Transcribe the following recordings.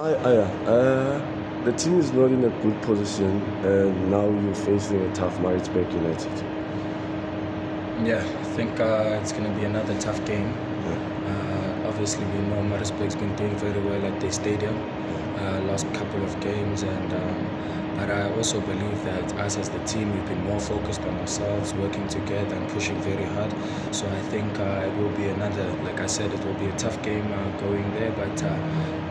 Hi, Aya. Uh, the team is not in a good position, and now you're facing a tough Maritzburg United. Yeah, I think uh, it's going to be another tough game. Uh, obviously, we know Maritzburg's been doing very well at their stadium. Uh, last couple of games, and um, but I also believe that us as the team, we've been more focused on ourselves, working together and pushing very hard. So I think uh, it will be another, like I said, it will be a tough game uh, going there. But uh,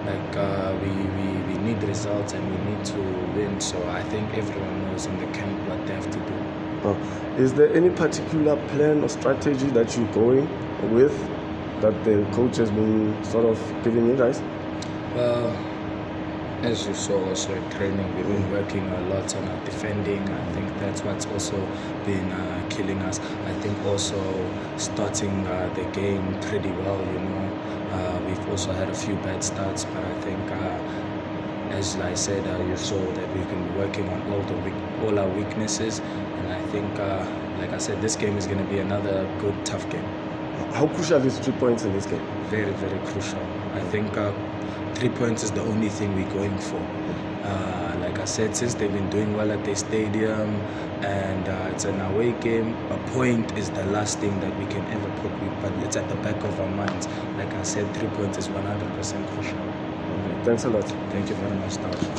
like uh, we, we we need results and we need to win. So I think everyone knows in the camp what they have to do. Is there any particular plan or strategy that you're going with that the coach has been sort of giving you guys? Well, as you saw also in training, we've been working a lot on our defending. I think that's what's also been uh, killing us. I think also starting uh, the game pretty well, you know. Uh, we've also had a few bad starts, but I think, uh, as I said, uh, you saw that we've been working on all the all our weaknesses, and I think, uh, like I said, this game is going to be another good, tough game. How crucial is three points in this game? Very, very crucial. I think uh, three points is the only thing we're going for. Uh, like I said, since they've been doing well at their stadium and uh, it's an away game, a point is the last thing that we can ever put but it's at the back of our minds. Like I said, three points is 100% crucial. Okay. Thanks a lot. Thank you very much, Tash.